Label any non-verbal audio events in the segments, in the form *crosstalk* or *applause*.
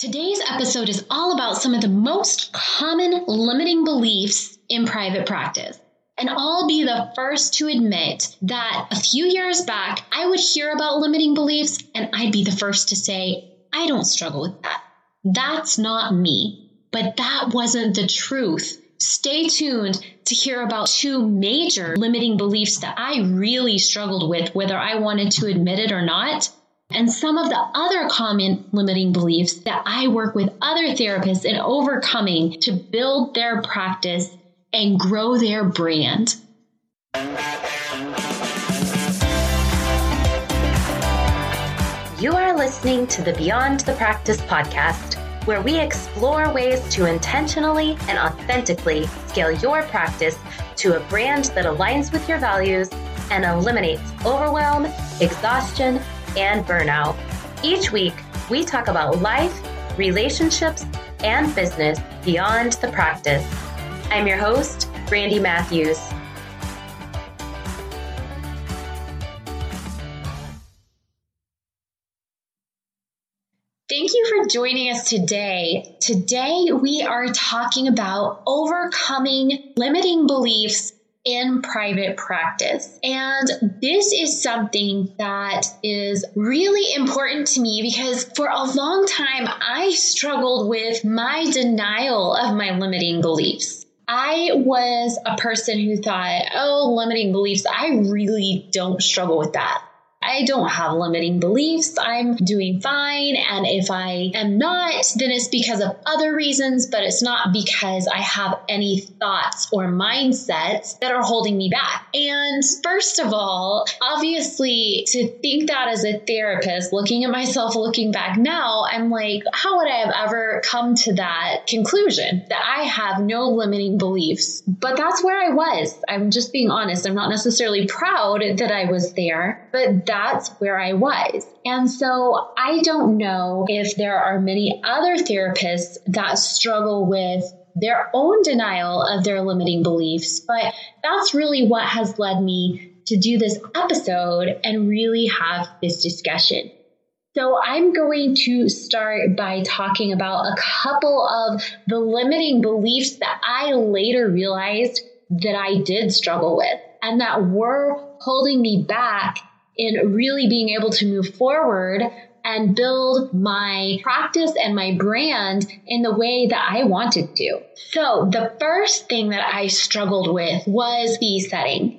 Today's episode is all about some of the most common limiting beliefs in private practice. And I'll be the first to admit that a few years back, I would hear about limiting beliefs and I'd be the first to say, I don't struggle with that. That's not me. But that wasn't the truth. Stay tuned to hear about two major limiting beliefs that I really struggled with, whether I wanted to admit it or not and some of the other common limiting beliefs that I work with other therapists in overcoming to build their practice and grow their brand. You are listening to the Beyond the Practice podcast, where we explore ways to intentionally and authentically scale your practice to a brand that aligns with your values and eliminates overwhelm, exhaustion, and burnout. Each week, we talk about life, relationships, and business beyond the practice. I'm your host, Brandy Matthews. Thank you for joining us today. Today, we are talking about overcoming limiting beliefs in private practice. And this is something that is really important to me because for a long time I struggled with my denial of my limiting beliefs. I was a person who thought, oh, limiting beliefs, I really don't struggle with that. I don't have limiting beliefs. I'm doing fine. And if I am not, then it's because of other reasons, but it's not because I have any thoughts or mindsets that are holding me back. And first of all, obviously, to think that as a therapist, looking at myself, looking back now, I'm like, how would I have ever come to that conclusion that I have no limiting beliefs? But that's where I was. I'm just being honest. I'm not necessarily proud that I was there, but that's where I was. And so I don't know if there are many other therapists that struggle with their own denial of their limiting beliefs, but that's really what has led me to do this episode and really have this discussion. So, I'm going to start by talking about a couple of the limiting beliefs that I later realized that I did struggle with and that were holding me back in really being able to move forward and build my practice and my brand in the way that I wanted to. So, the first thing that I struggled with was fee setting.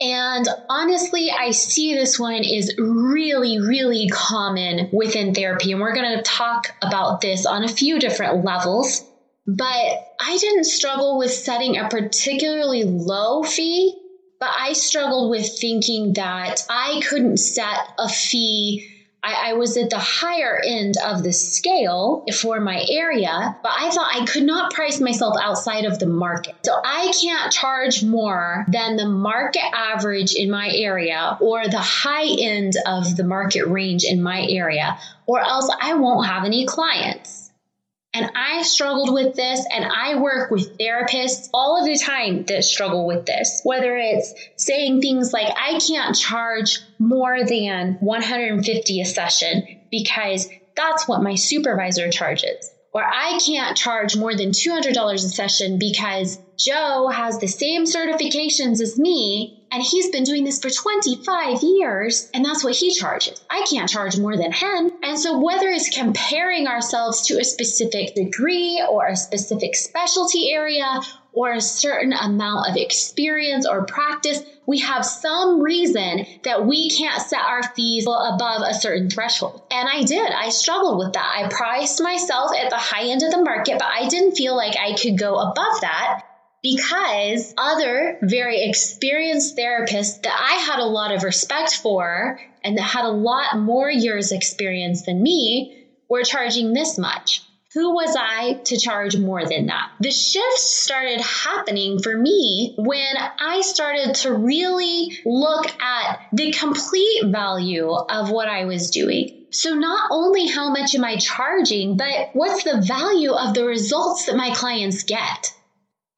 And honestly, I see this one is really, really common within therapy. And we're going to talk about this on a few different levels. But I didn't struggle with setting a particularly low fee but I struggled with thinking that I couldn't set a fee. I, I, was at the higher end of the scale for my area, but I thought I could not price myself outside of the market. So I can't charge more than the market average in my area or the high end of the market range in my area, or else I won't have any clients. And I struggled with this, and I work with therapists all of the time that struggle with this. Whether it's saying things like, I can't charge more than 150 a session because that's what my supervisor charges. Or I can't charge more than $200 a session because Joe has the same certifications as me and he's been doing this for 25 years, and that's what he charges. I can't charge more than him. And so, whether it's comparing ourselves to a specific degree or a specific specialty area or a certain amount of experience or practice, we have some reason that we can't set our fees above a certain threshold. And I did. I struggled with that. I priced myself at the high end of the market, but I didn't feel like I could go above that because other very experienced therapists that I had a lot of respect for and that had a lot more years experience than me were charging this much. Who was I to charge more than that? The shift started happening for me when I started to really look at the complete value of what I was doing. So, not only how much am I charging, but what's the value of the results that my clients get?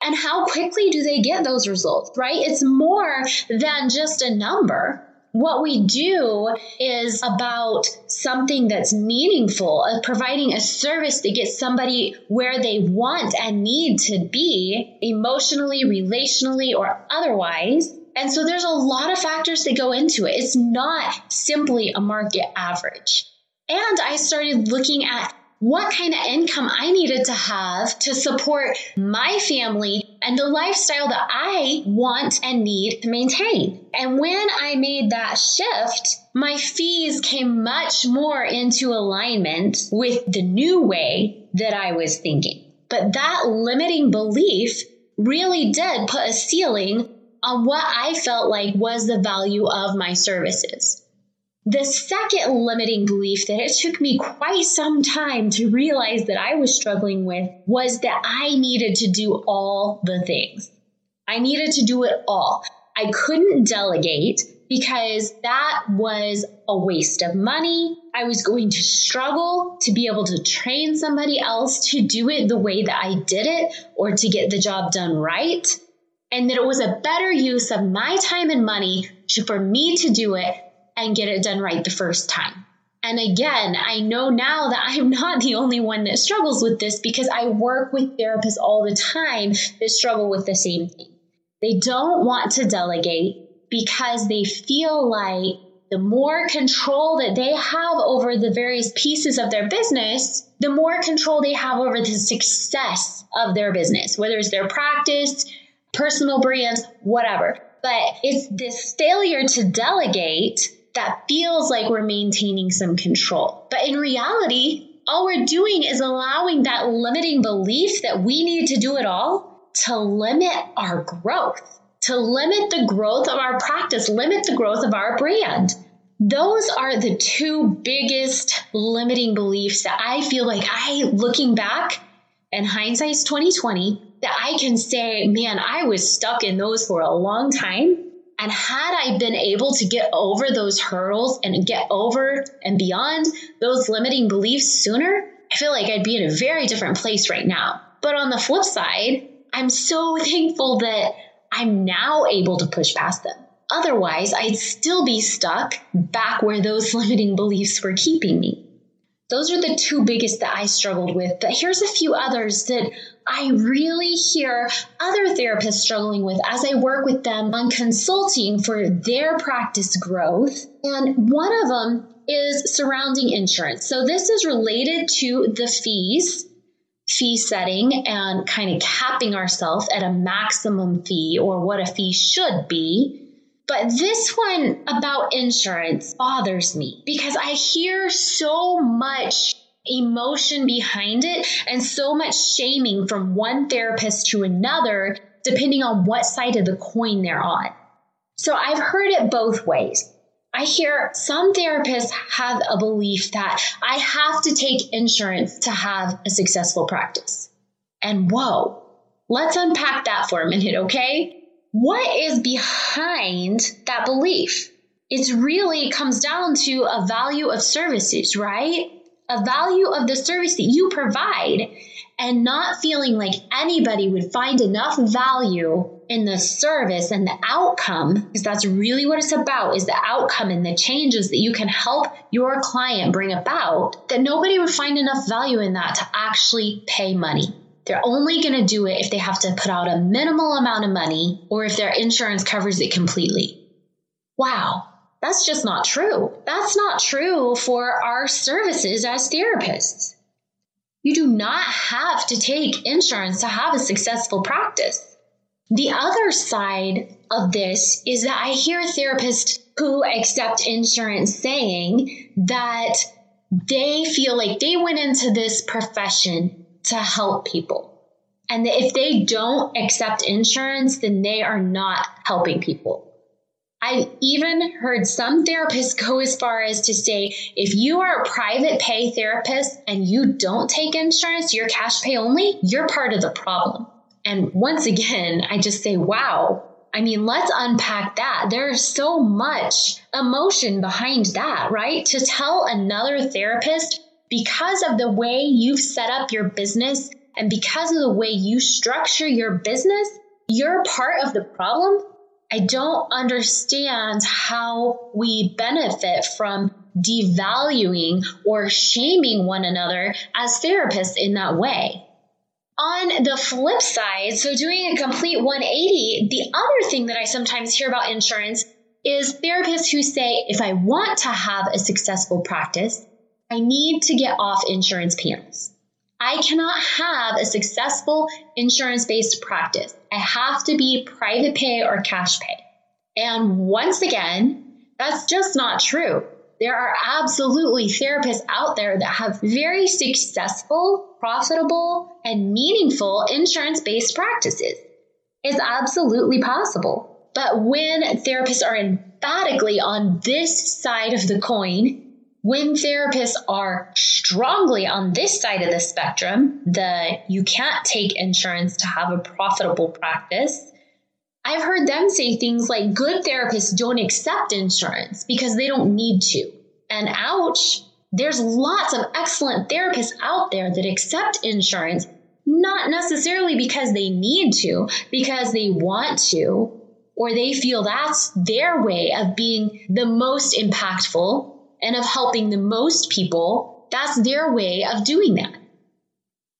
And how quickly do they get those results, right? It's more than just a number. What we do is about something that's meaningful, of providing a service that gets somebody where they want and need to be emotionally, relationally, or otherwise. And so there's a lot of factors that go into it. It's not simply a market average. And I started looking at what kind of income I needed to have to support my family and the lifestyle that I want and need to maintain. And when I made that shift, my fees came much more into alignment with the new way that I was thinking. But that limiting belief really did put a ceiling on what I felt like was the value of my services. The second limiting belief that it took me quite some time to realize that I was struggling with was that I needed to do all the things. I needed to do it all. I couldn't delegate because that was a waste of money. I was going to struggle to be able to train somebody else to do it the way that I did it or to get the job done right. And that it was a better use of my time and money for me to do it and get it done right the first time. And again, I know now that I'm not the only one that struggles with this because I work with therapists all the time that struggle with the same thing. They don't want to delegate because they feel like the more control that they have over the various pieces of their business, the more control they have over the success of their business, whether it's their practice, personal brands, whatever. But it's this failure to delegate that feels like we're maintaining some control. But in reality, all we're doing is allowing that limiting belief that we need to do it all to limit our growth, to limit the growth of our practice, limit the growth of our brand. Those are the two biggest limiting beliefs that I feel like I, looking back, and hindsight's 2020, that I can say, man, I was stuck in those for a long time and had I been able to get over those hurdles and get over and beyond those limiting beliefs sooner, I feel like I'd be in a very different place right now. But on the flip side, I'm so thankful that I'm now able to push past them. Otherwise, I'd still be stuck back where those *laughs* limiting beliefs were keeping me. Those are the two biggest that I struggled with, but here's a few others that I really hear other therapists struggling with as I work with them on consulting for their practice growth. And one of them is surrounding insurance. So this is related to the fees fee setting and kind of capping ourselves at a maximum fee or what a fee should be. But this one about insurance bothers me because I hear so much emotion behind it and so much shaming from one therapist to another, depending on what side of the coin they're on. So I've heard it both ways. I hear some therapists have a belief that I have to take insurance to have a successful practice. And whoa, let's unpack that for a minute, okay? What is behind that belief? It really comes down to a value of services, right? A value of the service that you provide and not feeling like anybody would find enough value in the service and the outcome because that's really what it's about is the outcome and the changes that you can help your client bring about that nobody would find enough value in that to actually pay money they're only going to do it if they have to put out a minimal amount of money or if their insurance covers it completely. Wow, that's just not true. That's not true for our services as therapists. You do not have to take insurance to have a successful practice. The other side of this is that I hear therapists who accept insurance saying that they feel like they went into this profession to help people. And if they don't accept insurance, then they are not helping people. I've even heard some therapists go as far as to say if you are a private pay therapist and you don't take insurance, you're cash pay only, you're part of the problem. And once again, I just say, wow. I mean, let's unpack that. There's so much emotion behind that, right? To tell another therapist because of the way you've set up your business and because of the way you structure your business, you're part of the problem I don't understand how we benefit from devaluing or shaming one another as therapists in that way. On the flip side, so doing a complete 180, the other thing that I sometimes hear about insurance is therapists who say, if I want to have a successful practice, I need to get off insurance panels. I cannot have a successful insurance based practice. I have to be private pay or cash pay. And once again, that's just not true. There are absolutely therapists out there that have very successful, profitable, and meaningful insurance based practices. It's absolutely possible. But when therapists are emphatically on this side of the coin, when therapists are strongly on this side of the spectrum, the you can't take insurance to have a profitable practice, I've heard them say things like good therapists don't accept insurance because they don't need to. And ouch, there's lots of excellent therapists out there that accept insurance, not necessarily because they need to, because they want to, or they feel that's their way of being the most impactful and of helping the most people, that's their way of doing that.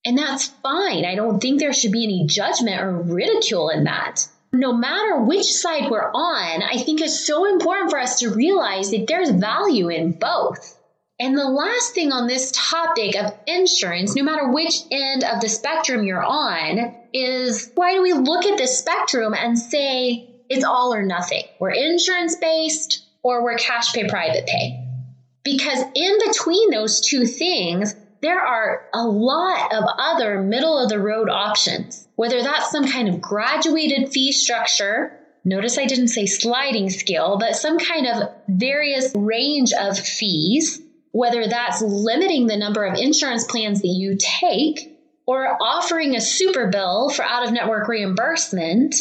And that's fine. I don't think there should be any judgment or ridicule in that. No matter which side we're on, I think it's so important for us to realize that there's value in both. And the last thing on this topic of insurance, no matter which end of the spectrum you're on, is why do we look at the spectrum and say it's all or nothing? We're insurance based or we're cash pay private pay. Because in between those two things, there are a lot of other middle of the road options, whether that's some kind of graduated fee structure. Notice I didn't say sliding scale, but some kind of various range of fees, whether that's limiting the number of insurance plans that you take or offering a super bill for out of network reimbursement.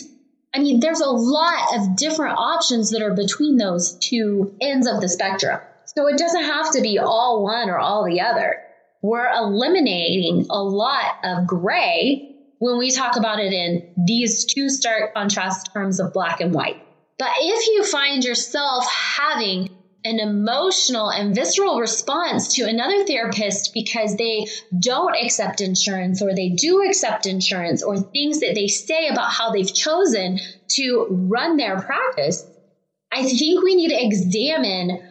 I mean, there's a lot of different options that are between those two ends of the spectrum. So it doesn't have to be all one or all the other. We're eliminating a lot of gray when we talk about it in these two stark contrast terms of black and white. But if you find yourself having an emotional and visceral response to another therapist because they don't accept insurance or they do accept insurance or things that they say about how they've chosen to run their practice, I think we need to examine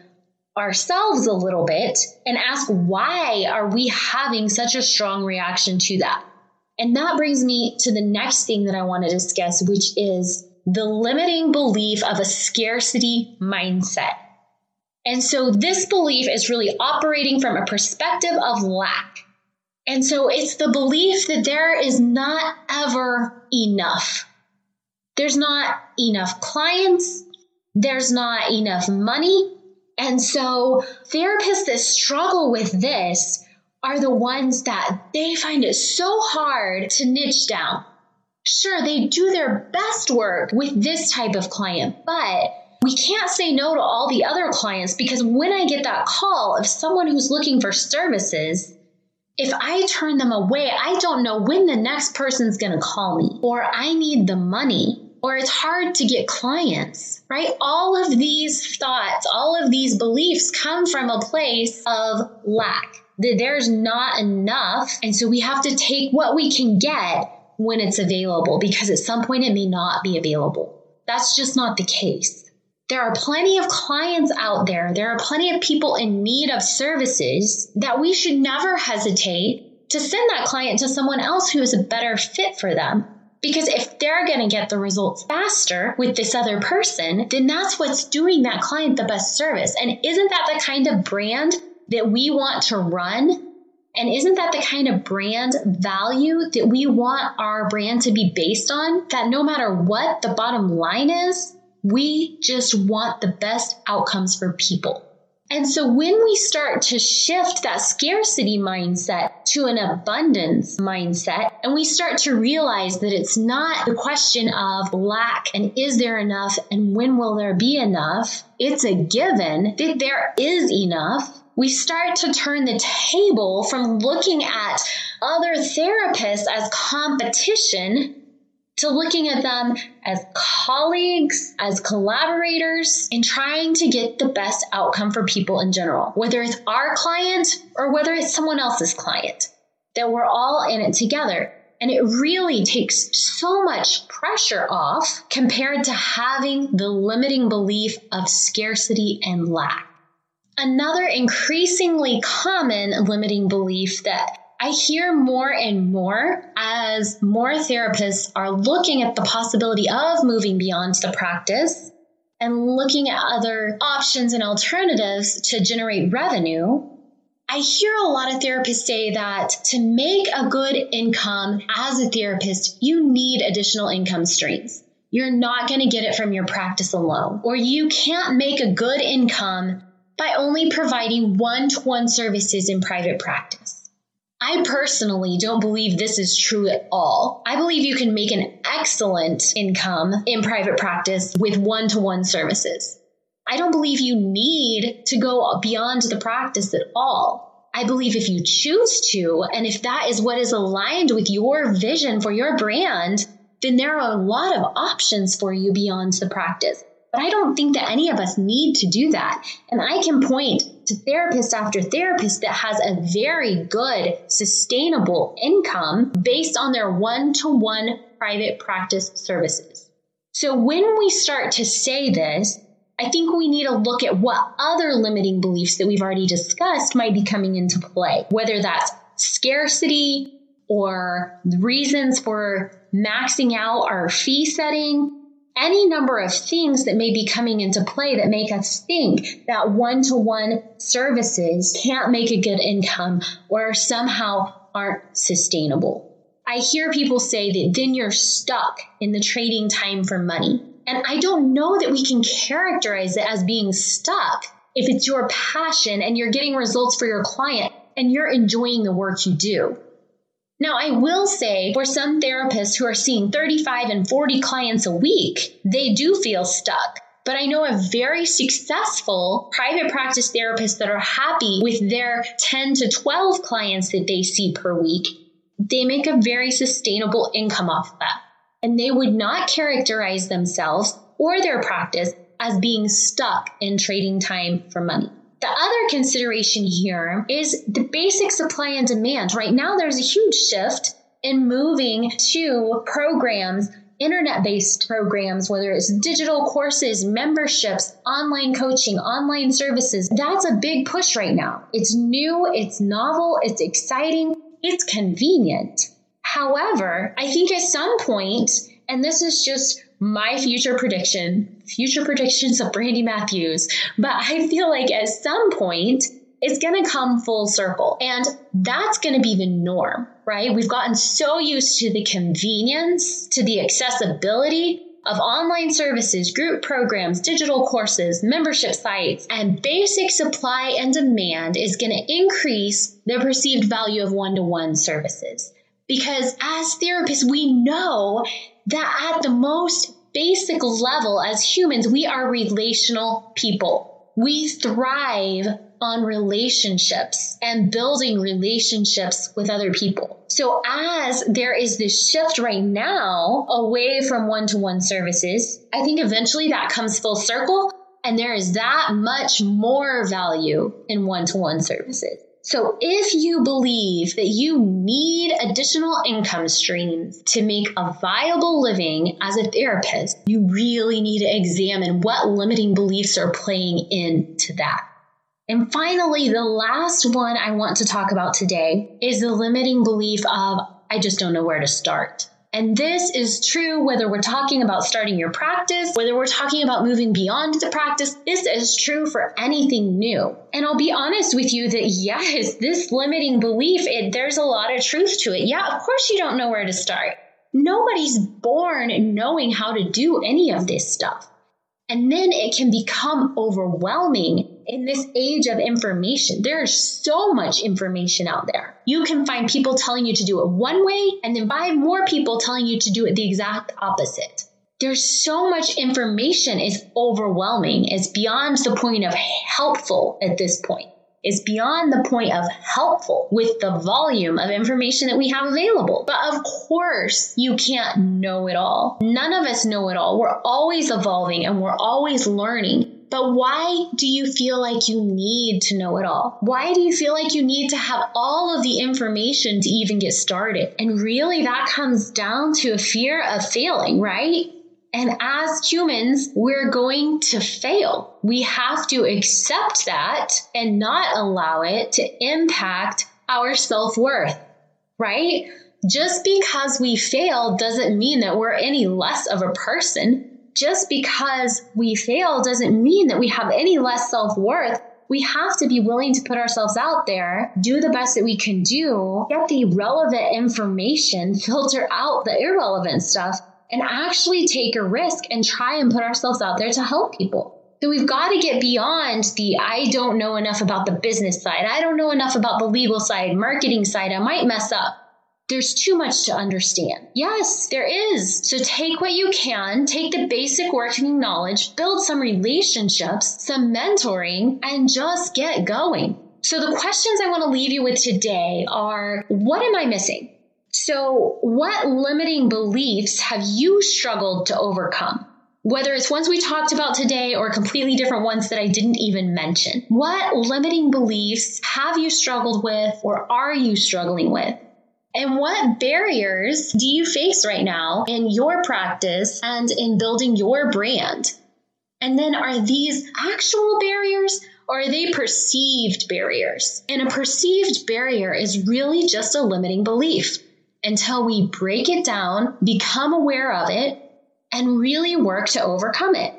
ourselves a little bit and ask why are we having such a strong reaction to that? And that brings me to the next thing that I want to discuss, which is the limiting belief of a scarcity mindset. And so this belief is really operating from a perspective of lack. And so it's the belief that there is not ever enough. There's not enough clients. There's not enough money. And so therapists that struggle with this are the ones that they find it so hard to niche down. Sure, they do their best work with this type of client, but we can't say no to all the other clients because when I get that call of someone who's looking for services, if I turn them away, I don't know when the next person's going to call me or I need the money or it's hard to get clients, right? All of these thoughts, all of these beliefs come from a place of lack. That there's not enough. And so we have to take what we can get when it's available because at some point it may not be available. That's just not the case. There are plenty of clients out there. There are plenty of people in need of services that we should never hesitate to send that client to someone else who is a better fit for them because if they're going to get the results faster with this other person, then that's what's doing that client the best service. And isn't that the kind of brand that we want to run? And isn't that the kind of brand value that we want our brand to be based on? That no matter what the bottom line is, we just want the best outcomes for people. And so when we start to shift that scarcity mindset to an abundance mindset, and we start to realize that it's not the question of lack and is there enough and when will there be enough, it's a given that there is enough. We start to turn the table from looking at other therapists as competition to looking at them as colleagues, as collaborators, and trying to get the best outcome for people in general, whether it's our client or whether it's someone else's client, that we're all in it together. And it really takes so much pressure off compared to having the limiting belief of scarcity and lack. Another increasingly common limiting belief that I hear more and more as more therapists are looking at the possibility of moving beyond the practice and looking at other options and alternatives to generate revenue. I hear a lot of therapists say that to make a good income as a therapist, you need additional income streams. You're not going to get it from your practice alone, or you can't make a good income by only providing one to one services in private practice. I personally don't believe this is true at all. I believe you can make an excellent income in private practice with one to one services. I don't believe you need to go beyond the practice at all. I believe if you choose to, and if that is what is aligned with your vision for your brand, then there are a lot of options for you beyond the practice. But I don't think that any of us need to do that. And I can point to therapist after therapist that has a very good, sustainable income based on their one to one private practice services. So when we start to say this, I think we need to look at what other limiting beliefs that we've already discussed might be coming into play, whether that's scarcity or reasons for maxing out our fee setting any number of things that may be coming into play that make us think that one to one services can't make a good income or somehow aren't sustainable. I hear people say that then you're stuck in the trading time for money. And I don't know that we can characterize it as being stuck if it's your passion and you're getting results for your client and you're enjoying the work you do. Now, I will say for some therapists who are seeing 35 and 40 clients a week, they do feel stuck. But I know a very successful private practice therapist that are happy with their 10 to 12 clients that they see per week. They make a very sustainable income off that. And they would not characterize themselves or their practice as being stuck in trading time for money. The other consideration here is the basic supply and demand. Right now, there's a huge shift in moving to programs internet based programs, whether it's digital courses, memberships, online coaching, online services. That's a big push right now. It's new, it's novel, it's exciting, it's convenient. However, I think at some point, and this is just my future prediction, future predictions of Brandy Matthews, but I feel like at some point it's going to come full circle. And that's going to be the norm, right? We've gotten so used to the convenience, to the accessibility of online services, group programs, digital courses, membership sites, and basic supply and demand is going to increase the perceived value of one to one services. Because as therapists, we know that at the most basic level, as humans, we are relational people. We thrive on relationships and building relationships with other people. So as there is this shift right now away from one-to-one services, I think eventually that comes full circle and there is that much more value in one-to-one services. So if you believe that you need additional income streams to make a viable living as a therapist, you really need to examine what limiting beliefs are playing into that. And finally, the last one I want to talk about today is the limiting belief of I just don't know where to start. And this is true whether we're talking about starting your practice, whether we're talking about moving beyond the practice. This is true for anything new. And I'll be honest with you that *laughs* yes, this limiting belief, it, there's a lot of truth to it. Yeah, of course you don't know where to start. Nobody's born knowing how to do any of this stuff. And then it can become overwhelming in this age of information, there's so much information out there. You can find people telling you to do it one way and then five more people telling you to do it the exact opposite. There's so much information, it's overwhelming. It's beyond the point of helpful at this point. It's beyond the point of helpful with the volume of information that we have available. But of course, you can't know it all. None of us know it all. We're always evolving and we're always learning. But why do you feel like you need to know it all? Why do you feel like you need to have all of the information to even get started? And really, that comes down to a fear of failing, right? And as humans, we're going to fail. We have to accept that and not allow it to impact our self worth, right? Just because we fail doesn't mean that we're any less of a person just because we fail doesn't mean that we have any less self worth. We have to be willing to put ourselves out there, do the best that we can do, get the relevant information, *laughs* filter out the irrelevant stuff, and actually take a risk and try and put ourselves out there to help people. So we've got to get beyond the I don't know enough about the business side. I don't know enough about the legal side, marketing side. I might mess up. There's too much to understand. Yes, there is. So take what you can, take the basic working knowledge, build some relationships, some mentoring, and just get going. So the questions I want to leave you with today are what am I missing? So, what limiting beliefs have you struggled to overcome? Whether it's ones we talked about today or completely different ones that I didn't even mention. What limiting beliefs have you struggled with or are you struggling with? And what barriers do you face right now in your practice and in building your brand? And then are these actual barriers or are they perceived barriers? And a perceived barrier is really just a limiting belief until we break it down, become aware of it, and really work to overcome it.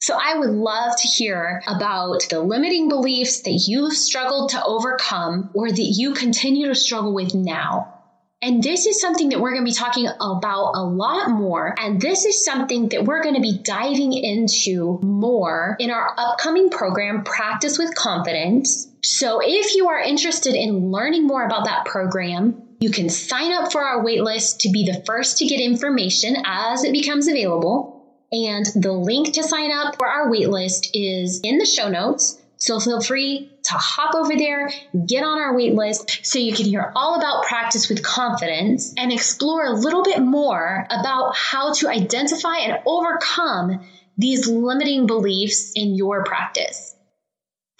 So I would love to hear about the limiting beliefs that you've struggled to overcome or that you continue to struggle with now. And this is something that we're going to be talking about a lot more. And this is something that we're going to be diving into more in our upcoming program, Practice with Confidence. So if you are interested in learning more about that program, you can sign up for our waitlist to be the first to get information as it becomes available. And the link to sign up for our waitlist is in the show notes. So feel free to hop over there, get on our wait list so you can hear all about practice with confidence and explore a little bit more about how to identify and overcome these limiting beliefs in your practice.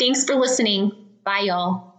Thanks for listening. Bye, y'all.